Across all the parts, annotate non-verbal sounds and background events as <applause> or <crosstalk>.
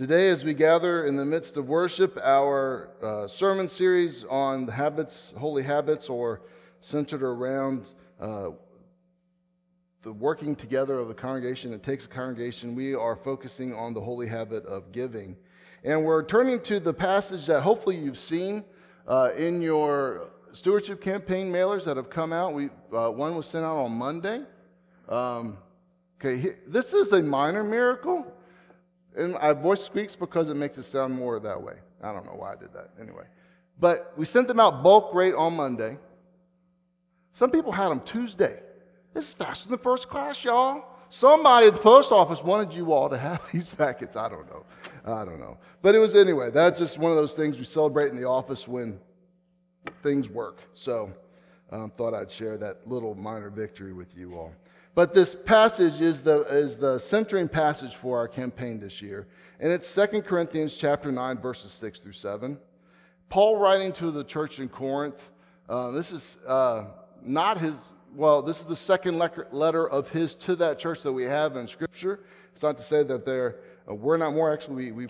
Today, as we gather in the midst of worship, our uh, sermon series on habits, holy habits, or centered around uh, the working together of the congregation, it takes a congregation, we are focusing on the holy habit of giving. And we're turning to the passage that hopefully you've seen uh, in your stewardship campaign mailers that have come out. We, uh, one was sent out on Monday. Um, okay, this is a minor miracle. And my voice squeaks because it makes it sound more that way. I don't know why I did that. Anyway. But we sent them out bulk rate on Monday. Some people had them Tuesday. This is faster than first class, y'all. Somebody at the post office wanted you all to have <laughs> these packets. I don't know. I don't know. But it was anyway. That's just one of those things we celebrate in the office when things work. So um, thought I'd share that little minor victory with you all. But this passage is the, is the centering passage for our campaign this year. And it's 2 Corinthians chapter 9, verses 6 through 7. Paul writing to the church in Corinth. Uh, this is uh, not his, well, this is the second letter of his to that church that we have in Scripture. It's not to say that there uh, were not more. Actually, we, we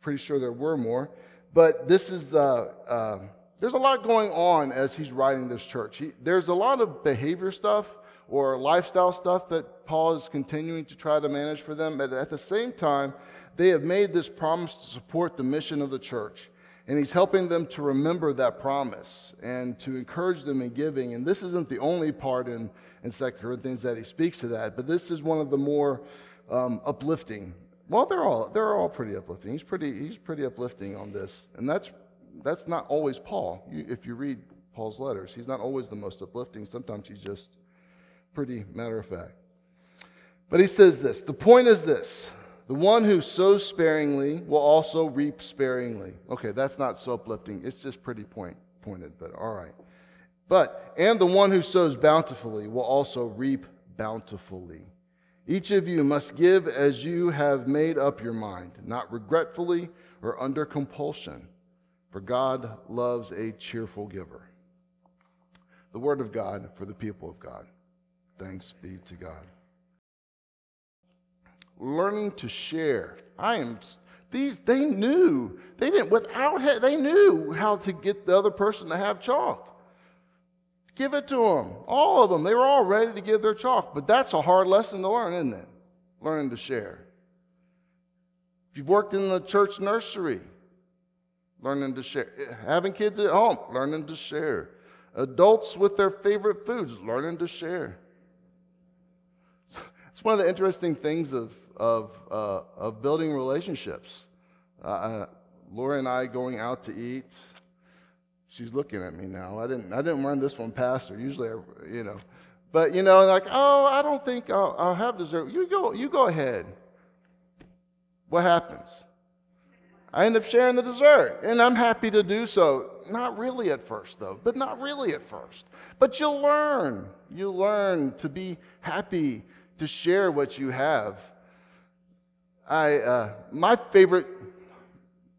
pretty sure there were more. But this is the, uh, there's a lot going on as he's writing this church. He, there's a lot of behavior stuff or lifestyle stuff that Paul is continuing to try to manage for them. But at the same time, they have made this promise to support the mission of the church. And he's helping them to remember that promise and to encourage them in giving. And this isn't the only part in, in 2 Corinthians that he speaks to that, but this is one of the more um, uplifting. Well, they're all, they're all pretty uplifting. He's pretty, he's pretty uplifting on this. And that's, that's not always Paul. You, if you read Paul's letters, he's not always the most uplifting. Sometimes he's just pretty matter of fact. But he says this the point is this the one who sows sparingly will also reap sparingly. Okay, that's not so uplifting. It's just pretty point, pointed, but all right. But, and the one who sows bountifully will also reap bountifully. Each of you must give as you have made up your mind, not regretfully or under compulsion, for God loves a cheerful giver. The word of God for the people of God. Thanks be to God. Learning to share. I am these they knew. They didn't without they knew how to get the other person to have chalk. Give it to them. All of them. They were all ready to give their chalk. But that's a hard lesson to learn, isn't it? Learning to share. If you've worked in the church nursery, learning to share. Eh, having kids at home, learning to share. Adults with their favorite foods, learning to share. It's one of the interesting things of, of, uh, of building relationships. Uh, Laura and I going out to eat. She's looking at me now. I didn't, I didn't run this one past her. Usually, I, you know. But, you know, like, oh, I don't think I'll, I'll have dessert. You go, you go ahead. What happens? I end up sharing the dessert, and I'm happy to do so. Not really at first, though, but not really at first. But you'll learn. You'll learn to be happy to share what you have. I, uh, my favorite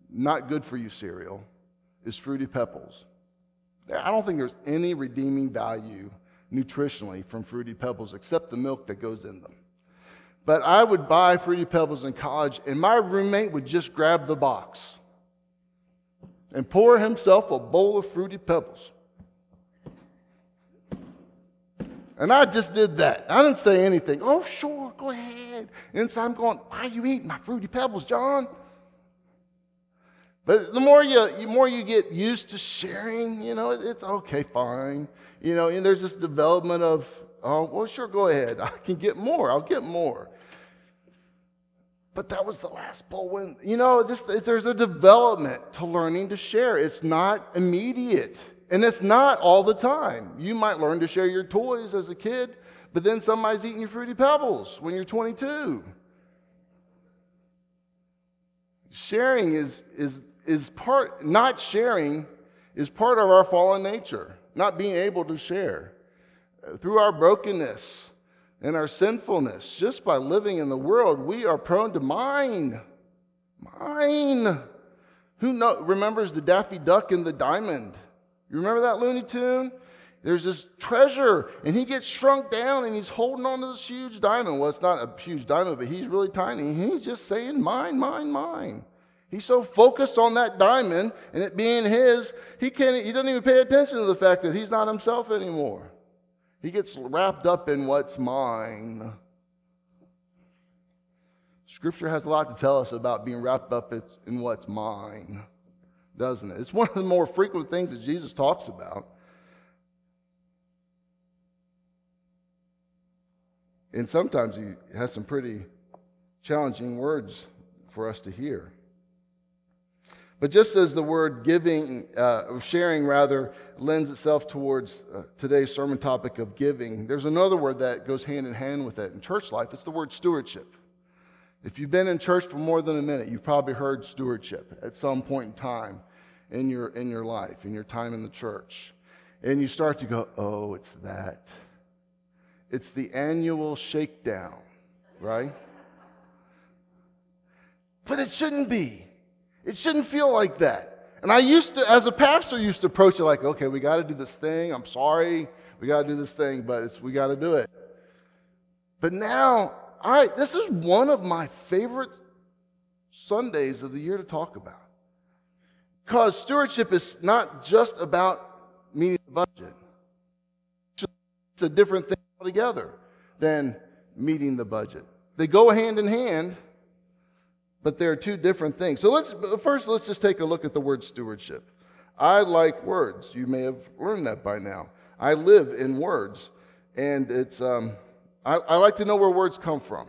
not good for you cereal is Fruity Pebbles. I don't think there's any redeeming value nutritionally from Fruity Pebbles except the milk that goes in them. But I would buy Fruity Pebbles in college, and my roommate would just grab the box and pour himself a bowl of Fruity Pebbles. And I just did that. I didn't say anything. Oh, sure, go ahead. Inside, I'm going, why are you eating my fruity pebbles, John? But the more you, the more you get used to sharing, you know, it's okay, fine. You know, and there's this development of, oh, well, sure, go ahead. I can get more. I'll get more. But that was the last bowl when, you know, just, there's a development to learning to share. It's not immediate. And it's not all the time. You might learn to share your toys as a kid, but then somebody's eating your fruity pebbles when you're 22. Sharing is, is, is part, not sharing is part of our fallen nature, not being able to share. Through our brokenness and our sinfulness, just by living in the world, we are prone to mine. Mine. Who know, remembers the Daffy Duck and the diamond? You remember that Looney Tune? there's this treasure, and he gets shrunk down and he's holding on to this huge diamond. Well, it's not a huge diamond, but he's really tiny. He's just saying, Mine, mine, mine. He's so focused on that diamond and it being his, he can't he doesn't even pay attention to the fact that he's not himself anymore. He gets wrapped up in what's mine. Scripture has a lot to tell us about being wrapped up in what's mine, doesn't it? It's one of the more frequent things that Jesus talks about. And sometimes he has some pretty challenging words for us to hear. But just as the word giving, uh, sharing rather, lends itself towards uh, today's sermon topic of giving, there's another word that goes hand in hand with it in church life. It's the word stewardship. If you've been in church for more than a minute, you've probably heard stewardship at some point in time in your, in your life, in your time in the church. And you start to go, oh, it's that. It's the annual shakedown, right? But it shouldn't be. It shouldn't feel like that. And I used to, as a pastor, used to approach it like, okay, we got to do this thing. I'm sorry. We got to do this thing, but it's, we got to do it. But now, I, this is one of my favorite Sundays of the year to talk about. Because stewardship is not just about meeting the budget, it's a different thing altogether than meeting the budget. They go hand in hand but they're two different things. So let's first let's just take a look at the word stewardship. I like words. You may have learned that by now. I live in words, and it's um, I, I like to know where words come from,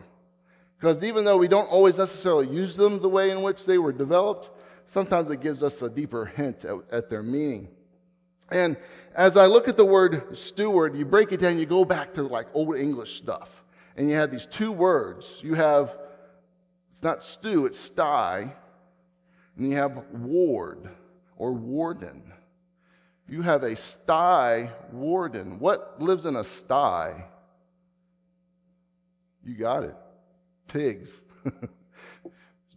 because even though we don't always necessarily use them the way in which they were developed, sometimes it gives us a deeper hint at, at their meaning. And as I look at the word steward, you break it down, you go back to like old English stuff, and you have these two words. You have it's not stew, it's sty. And you have ward or warden. You have a sty warden. What lives in a sty? You got it. Pigs. <laughs>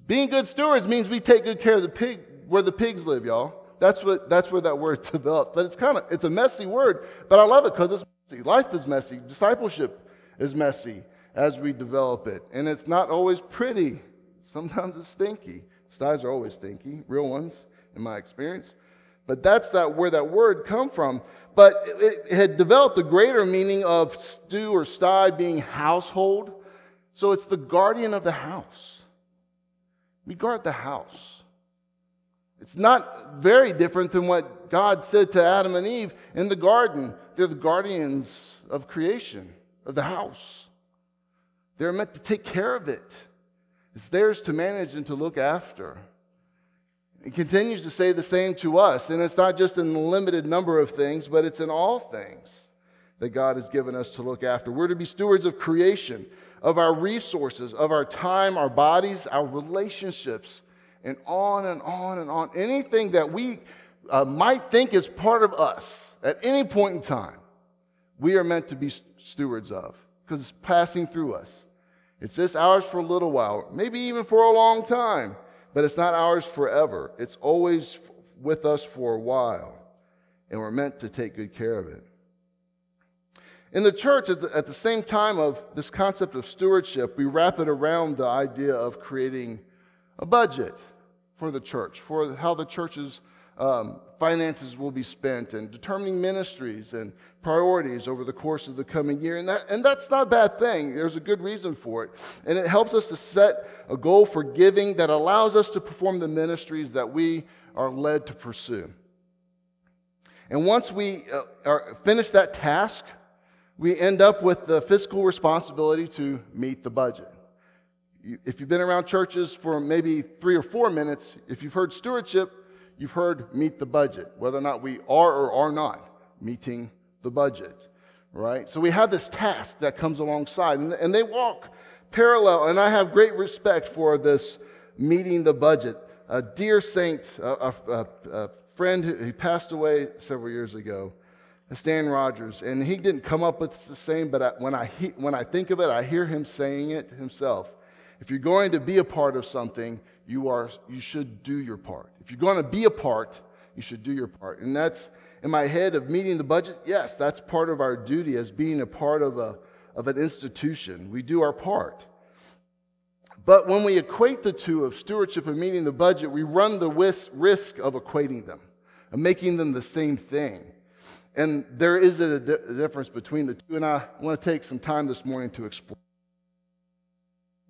Being good stewards means we take good care of the pig where the pigs live, y'all. That's what that's where that word <laughs> developed. But it's kind of it's a messy word, but I love it because it's messy. Life is messy. Discipleship is messy as we develop it. And it's not always pretty. Sometimes it's stinky. Sties are always stinky, real ones, in my experience. But that's that where that word come from. But it, it had developed a greater meaning of stew or sty being household. So it's the guardian of the house. We guard the house. It's not very different than what God said to Adam and Eve in the garden. They're the guardians of creation, of the house. They're meant to take care of it. It's theirs to manage and to look after. It continues to say the same to us, and it's not just in a limited number of things, but it's in all things that God has given us to look after. We're to be stewards of creation, of our resources, of our time, our bodies, our relationships, and on and on and on. Anything that we uh, might think is part of us at any point in time, we are meant to be stewards of because it's passing through us. It's just ours for a little while, maybe even for a long time, but it's not ours forever. It's always with us for a while, and we're meant to take good care of it. In the church, at the, at the same time of this concept of stewardship, we wrap it around the idea of creating a budget for the church, for how the church's um, finances will be spent and determining ministries and priorities over the course of the coming year. And, that, and that's not a bad thing. There's a good reason for it. And it helps us to set a goal for giving that allows us to perform the ministries that we are led to pursue. And once we uh, are, finish that task, we end up with the fiscal responsibility to meet the budget. if you've been around churches for maybe three or four minutes, if you've heard stewardship, you've heard meet the budget, whether or not we are or are not meeting the budget, right? So we have this task that comes alongside, and, they walk parallel. And I have great respect for this meeting the budget. A dear saint, a, a, a friend who passed away several years ago, Stan Rogers, and he didn't come up with the same, but I, when, I he, when I think of it, I hear him saying it himself. If you're going to be a part of something, you, are, you should do your part. If you're going to be a part, you should do your part. And that's in my head of meeting the budget? Yes, that's part of our duty as being a part of, a, of an institution. We do our part. But when we equate the two of stewardship and meeting the budget, we run the risk of equating them, of making them the same thing. And there is a, di- difference between the two, and I want to take some time this morning to explain.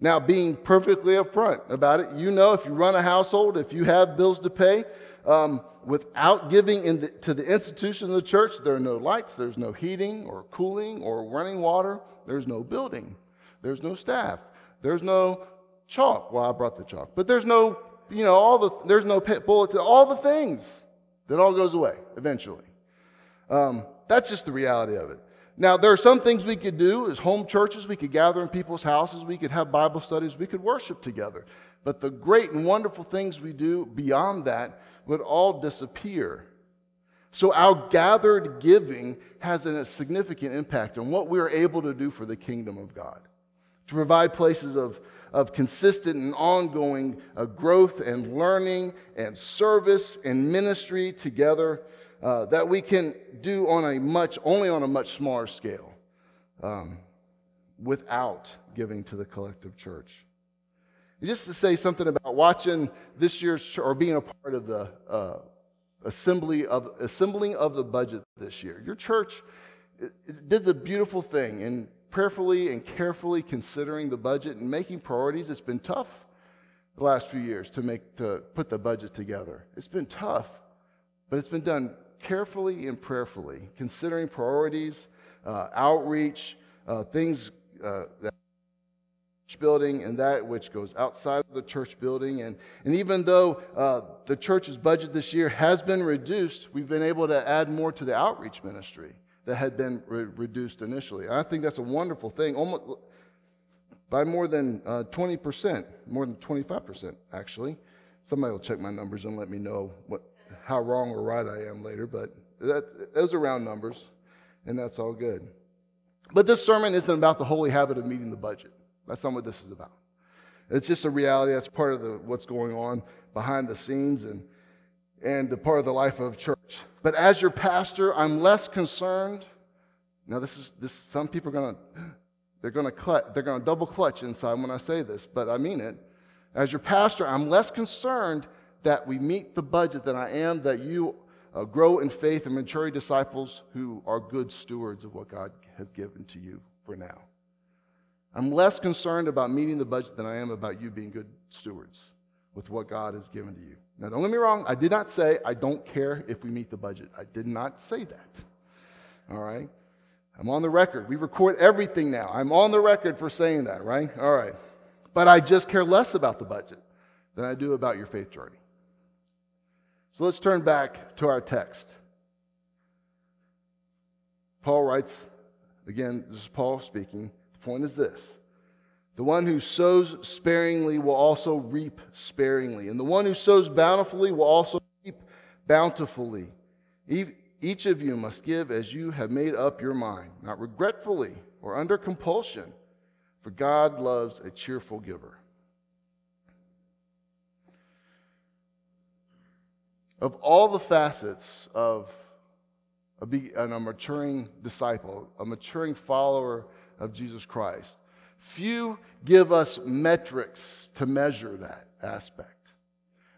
Now, being perfectly upfront about it, you know if you run a household, if you have bills to pay, um, without giving the, to the institution of the church, there are no lights, there's no heating or cooling or running water, there's no building, there's no staff, there's no chalk. Well, I brought the chalk, but there's no, you know, all the there's no pet bullets, all the things that all goes away eventually. Um, that's just the reality of it. Now, there are some things we could do as home churches. We could gather in people's houses. We could have Bible studies. We could worship together. But the great and wonderful things we do beyond that would all disappear. So, our gathered giving has a significant impact on what we are able to do for the kingdom of God. To provide places of, of consistent and ongoing uh, growth and learning and service and ministry together uh, that we can do on a much, only on a much smaller scale um, without giving to the collective church. Just to say something about watching this year's or being a part of the uh, assembly of assembling of the budget this year. Your church did a beautiful thing in prayerfully and carefully considering the budget and making priorities. It's been tough the last few years to make to put the budget together. It's been tough, but it's been done carefully and prayerfully, considering priorities, uh, outreach, uh, things uh, that church building and that which goes outside of the church building. And, and even though uh, the church's budget this year has been reduced, we've been able to add more to the outreach ministry that had been re- reduced initially. I think that's a wonderful thing, almost by more than uh, 20%, more than 25%, actually. Somebody will check my numbers and let me know what, how wrong or right I am later, but that, those are round numbers, and that's all good. But this sermon isn't about the holy habit of meeting the budget. That's not what this is about. It's just a reality. That's part of the, what's going on behind the scenes and, and part of the life of church. But as your pastor, I'm less concerned. Now, this is this. Some people are to they're to clutch, they're to double clutch inside when I say this, but I mean it. As your pastor, I'm less concerned that we meet the budget than I am that you uh, grow in faith and mature disciples who are good stewards of what God has given to you for now. I'm less concerned about meeting the budget than I am about you being good stewards with what God has given to you. Now, don't get me wrong, I did not say I don't care if we meet the budget. I did not say that. All right? I'm on the record. We record everything now. I'm on the record for saying that, right? All right. But I just care less about the budget than I do about your faith journey. So let's turn back to our text. Paul writes, again, this is Paul speaking. The point is this the one who sows sparingly will also reap sparingly, and the one who sows bountifully will also reap bountifully. Each of you must give as you have made up your mind, not regretfully or under compulsion, for God loves a cheerful giver. Of all the facets of a, a maturing disciple, a maturing follower of Jesus Christ, few give us metrics to measure that aspect.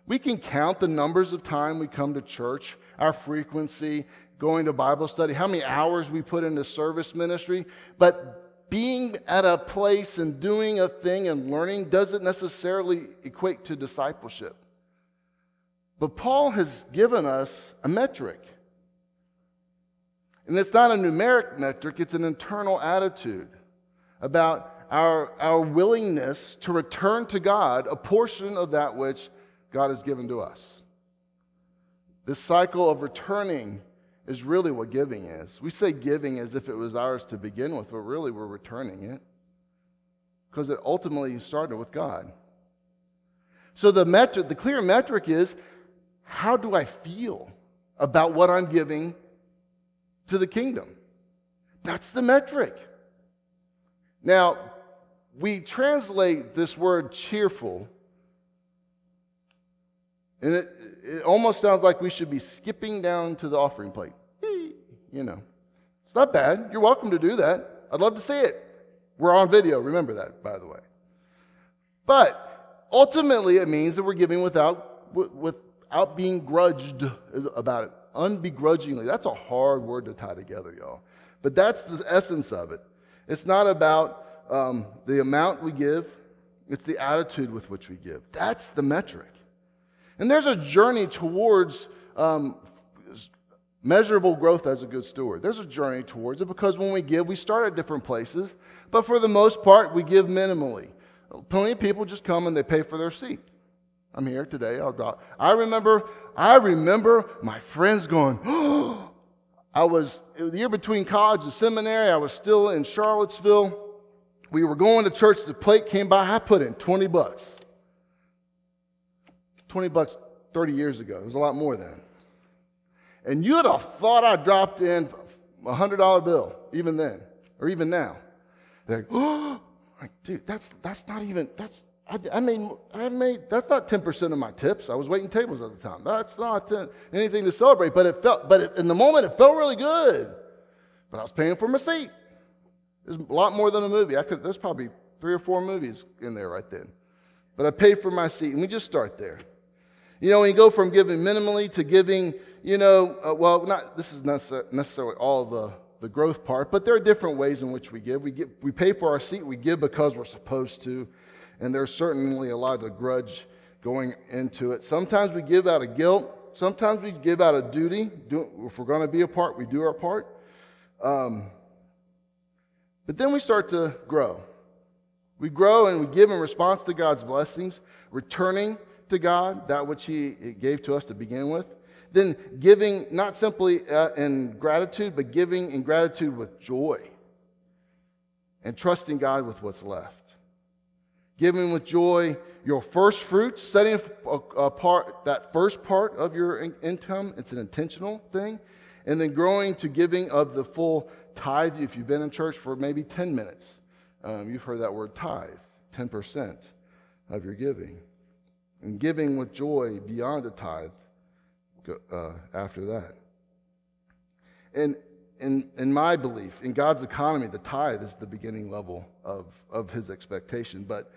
We can count the numbers of time we come to church, our frequency, going to Bible study, how many hours we put into service ministry, but being at a place and doing a thing and learning doesn't necessarily equate to discipleship. But Paul has given us a metric. And it's not a numeric metric, it's an internal attitude about our, our willingness to return to God a portion of that which God has given to us. This cycle of returning is really what giving is. We say giving as if it was ours to begin with, but really we're returning it because it ultimately started with God. So the metric, the clear metric is how do I feel about what I'm giving to the kingdom? That's the metric. Now, we translate this word cheerful, and it, it almost sounds like we should be skipping down to the offering plate <laughs> you know. It's not bad. You're welcome to do that. I'd love to see it. We're on video. Remember that, by the way. But ultimately, it means that we're giving without, without being grudged is about it, unbegrudgingly. That's a hard word to tie together, y'all. But that's the essence of it. It's not about um, the amount we give, it's the attitude with which we give. That's the metric. And there's a journey towards um, measurable growth as a good steward. There's a journey towards it because when we give, we start at different places, but for the most part, we give minimally. Plenty of people just come and they pay for their seat. I'm here today. Oh, I'll drop. I remember, I remember my friends going, oh, <gasps> I was the year between college and seminary. I was still in Charlottesville. We were going to church. The plate came by. I put in 20 bucks. 20 bucks 30 years ago. It was a lot more then. And you'd have thought I dropped in a $100 bill, even then, or even now. They're like, oh, <gasps> like, dude, that's, that's not even, that's, I, I, made, I made, that's not 10% of my tips. I was waiting tables at the time. That's not 10, anything to celebrate, but it felt, but it, in the moment, it felt really good. But I was paying for my seat. There's a lot more than a movie. I could, there's probably three or four movies in there right then. But I paid for my seat, and we just start there. You know, when you go from giving minimally to giving, you know, uh, well, not this is not necessarily all the, the growth part, but there are different ways in which we give. We, give. we pay for our seat, we give because we're supposed to, and there's certainly a lot of grudge going into it. Sometimes we give out of guilt, sometimes we give out of duty. Do, if we're going to be a part, we do our part. Um, but then we start to grow. We grow and we give in response to God's blessings, returning to God that which He gave to us to begin with. Then giving not simply uh, in gratitude, but giving in gratitude with joy and trusting God with what's left. Giving with joy your first fruits, setting apart that first part of your income. It's an intentional thing. And then growing to giving of the full tithe if you've been in church for maybe 10 minutes. Um, you've heard that word tithe, 10% of your giving and giving with joy beyond the tithe uh, after that. And in, in my belief, in God's economy, the tithe is the beginning level of, of his expectation. But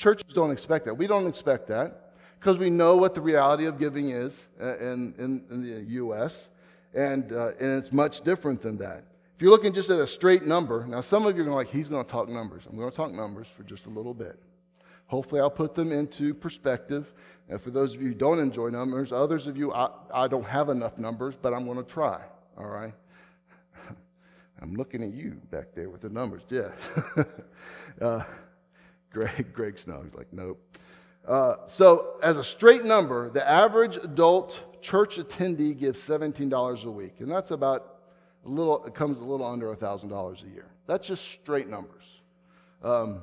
churches don't expect that. We don't expect that because we know what the reality of giving is uh, in, in, in the U.S., and, uh, and it's much different than that. If you're looking just at a straight number, now some of you are going to like, he's going to talk numbers. I'm going to talk numbers for just a little bit. Hopefully, I'll put them into perspective. And for those of you who don't enjoy numbers, others of you, I, I don't have enough numbers, but I'm going to try. All right? <laughs> I'm looking at you back there with the numbers. Yeah. <laughs> uh, Greg, <laughs> Greg Snow, he's like, nope. Uh, so, as a straight number, the average adult church attendee gives $17 a week. And that's about a little, it comes a little under $1,000 a year. That's just straight numbers. Um,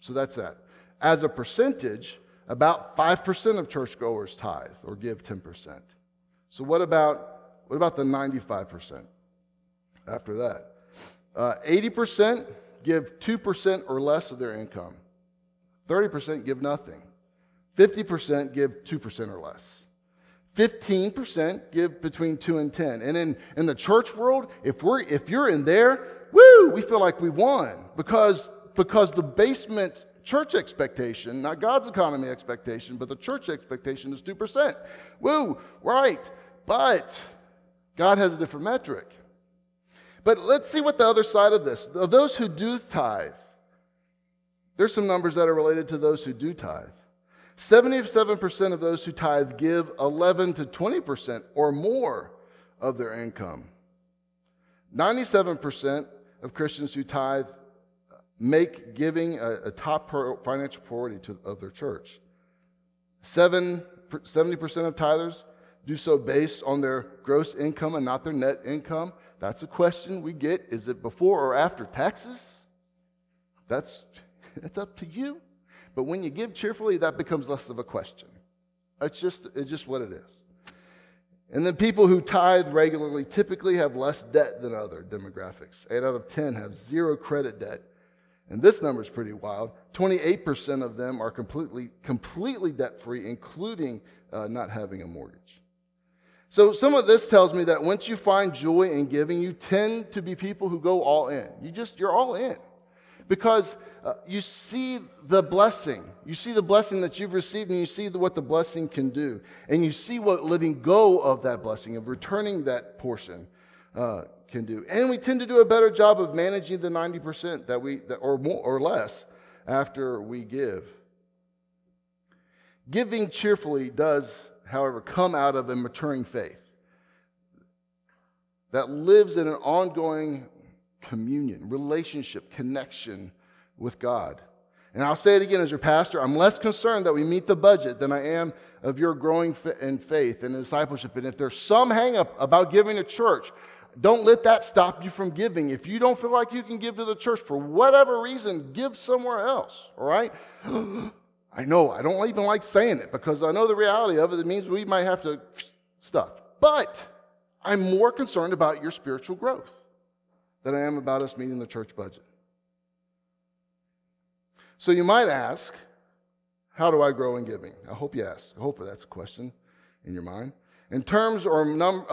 so that's that. As a percentage, about 5% of churchgoers tithe or give 10%. So what about, what about the 95% after that? Uh, 80% give 2% or less of their income. 30% give nothing. 50% give 2% or less. 15% give between 2 and 10. And in, in the church world, if, we're, if you're in there, woo, we feel like we won because because the basement church expectation, not God's economy expectation, but the church expectation is 2%. Woo, right. But God has a different metric. But let's see what the other side of this. Of those who do tithe, there's some numbers that are related to those who do tithe. 77% of those who tithe give 11 to 20% or more of their income. 97% of Christians who tithe make giving a, a top financial priority to, of their church. Seven, 70% of tithers do so based on their gross income and not their net income. That's a question we get. Is it before or after taxes? That's, <laughs> that's up to you. But when you give cheerfully, that becomes less of a question. It's just, it's just what it is. And then people who tithe regularly typically have less debt than other demographics. Eight out of 10 have zero credit debt and this number is pretty wild 28% of them are completely, completely debt free, including uh, not having a mortgage. So some of this tells me that once you find joy in giving, you tend to be people who go all in. You just, you're all in. Because uh, you see the blessing. You see the blessing that you've received, and you see the, what the blessing can do. And you see what letting go of that blessing, of returning that portion, uh, can do. And we tend to do a better job of managing the 90% that we, that, or more or less after we give. Giving cheerfully does, however, come out of a maturing faith that lives in an ongoing communion, relationship, connection with God. And I'll say it again as your pastor I'm less concerned that we meet the budget than I am of your growing in faith and discipleship. And if there's some hangup about giving to church, don't let that stop you from giving. If you don't feel like you can give to the church for whatever reason, give somewhere else, all right? <gasps> I know, I don't even like saying it because I know the reality of it. It means we might have to stop. But I'm more concerned about your spiritual growth than I am about us meeting the church budget. So you might ask, how do I grow in giving? I hope you ask. I hope that's a question in your mind. In terms, or num- uh,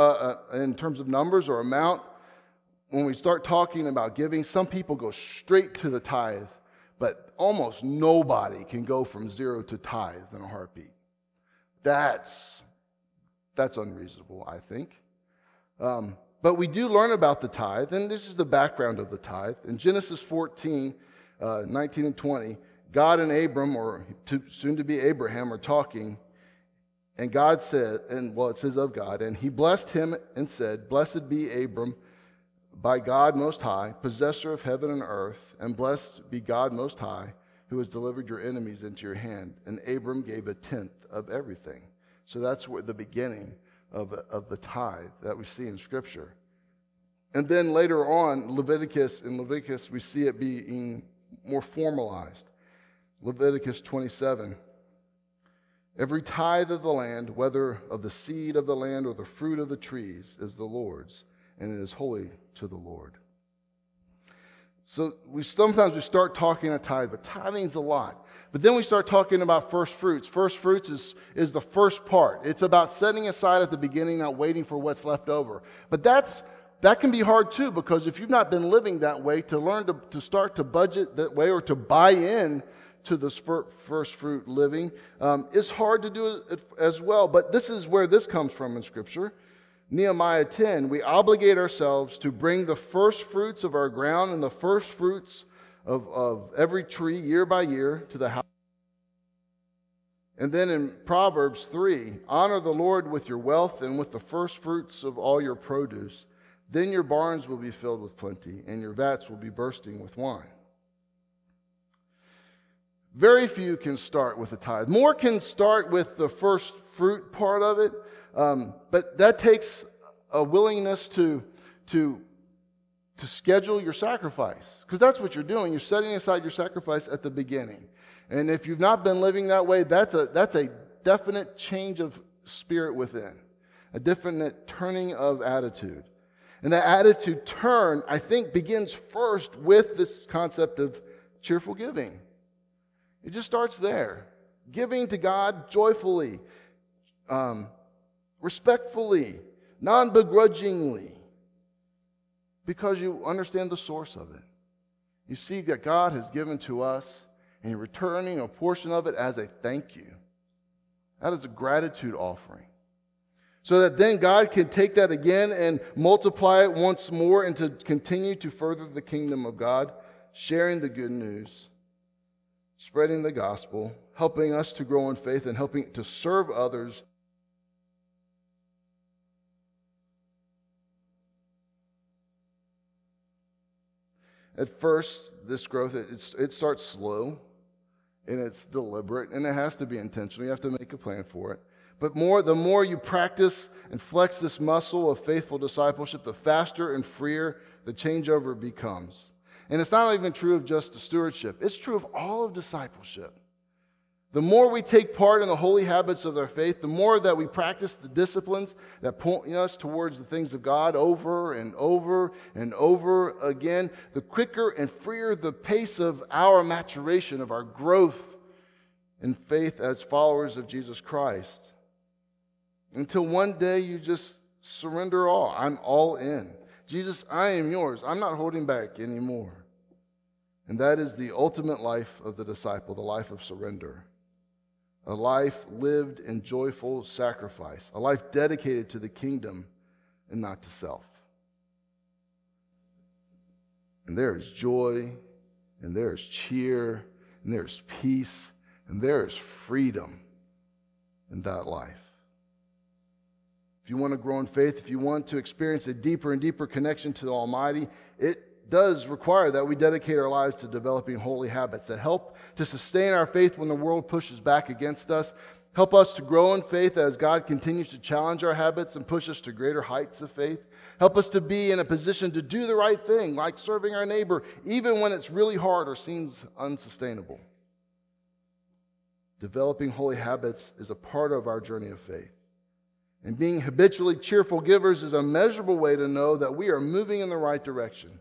uh, in terms of numbers or amount, when we start talking about giving, some people go straight to the tithe, but almost nobody can go from zero to tithe in a heartbeat. That's, that's unreasonable, I think. Um, but we do learn about the tithe, and this is the background of the tithe. In Genesis 14, uh, 19 and 20, God and Abram, or to, soon to be Abraham, are talking, and God said, and well, it says of God, and he blessed him and said, Blessed be Abram by God Most High, possessor of heaven and earth, and blessed be God Most High, who has delivered your enemies into your hand. And Abram gave a tenth of everything. So that's where the beginning of, of the tithe that we see in Scripture. And then later on, Leviticus, in Leviticus, we see it being more formalized. Leviticus 27. Every tithe of the land, whether of the seed of the land or the fruit of the trees, is the Lord's, and it is holy to the Lord. So we sometimes we start talking a tithe, but tithing's a lot. But then we start talking about first fruits. First fruits is, is the first part. It's about setting aside at the beginning, not waiting for what's left over. But that's that can be hard too, because if you've not been living that way, to learn to, to start to budget that way or to buy in to this first fruit living um, is hard to do as well. But this is where this comes from in Scripture. Nehemiah 10, we obligate ourselves to bring the first fruits of our ground and the first fruits of, of every tree year by year to the house. And then in Proverbs 3, honor the Lord with your wealth and with the first fruits of all your produce. Then your barns will be filled with plenty, and your vats will be bursting with wine. Very few can start with a tithe. More can start with the first fruit part of it, um, but that takes a willingness to, to, to schedule your sacrifice, because that's what you're doing. You're setting aside your sacrifice at the beginning. And if you've not been living that way, that's a, that's a definite change of spirit within, a definite turning of attitude. And that attitude turn, I think, begins first with this concept of cheerful giving. It just starts there. Giving to God joyfully, um, respectfully, non begrudgingly, because you understand the source of it. You see that God has given to us, and you're returning a portion of it as a thank you. That is a gratitude offering. So that then God can take that again and multiply it once more and to continue to further the kingdom of God, sharing the good news spreading the gospel, helping us to grow in faith, and helping to serve others. At first, this growth, it, it starts slow and it's deliberate and it has to be intentional. You have to make a plan for it. But more, the more you practice and flex this muscle of faithful discipleship, the faster and freer the changeover becomes. And it's not even true of just the stewardship, it's true of all of discipleship. The more we take part in the holy habits of our faith, the more that we practice the disciplines that point us towards the things of God over and over and over again, the quicker and freer the pace of our maturation, of our growth in faith as followers of Jesus Christ. until one day you just surrender all. I'm all in. Jesus, I am yours. I'm not holding back anymore. And that is the ultimate life of the disciple, the life of surrender. A life lived in joyful sacrifice, a life dedicated to the kingdom and not to self. And there is joy, and there is cheer, and there is peace, and there is freedom in that life. If you want to grow in faith, if you want to experience a deeper and deeper connection to the Almighty, it does require that we dedicate our lives to developing holy habits that help to sustain our faith when the world pushes back against us. Help us to grow in faith as God continues to challenge our habits and push us to greater heights of faith. Help us to be in a position to do the right thing, like serving our neighbor, even when it's really hard or seems unsustainable. Developing holy habits is a part of our journey of faith. And being habitually cheerful givers is a measurable way to know that we are moving in the right direction.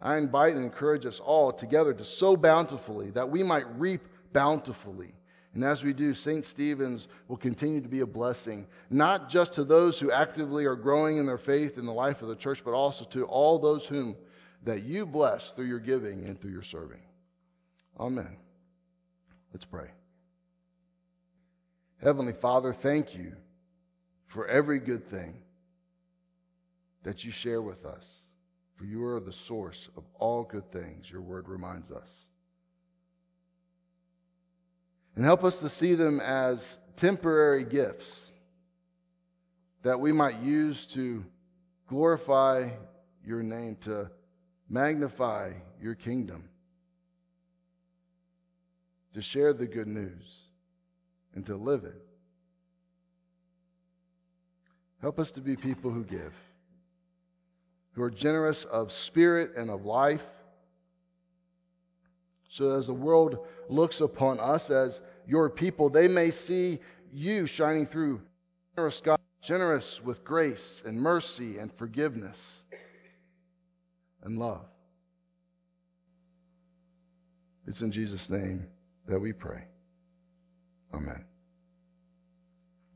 I invite and encourage us all together to sow bountifully that we might reap bountifully. And as we do, St. Stephen's will continue to be a blessing, not just to those who actively are growing in their faith in the life of the church, but also to all those whom that you bless through your giving and through your serving. Amen. Let's pray. Heavenly Father, thank you for every good thing that you share with us. For you are the source of all good things, your word reminds us. And help us to see them as temporary gifts that we might use to glorify your name, to magnify your kingdom, to share the good news, and to live it. Help us to be people who give, who are generous of spirit and of life. So as the world looks upon us as your people, they may see you shining through generous God, generous with grace and mercy and forgiveness and love. It's in Jesus' name that we pray. Amen.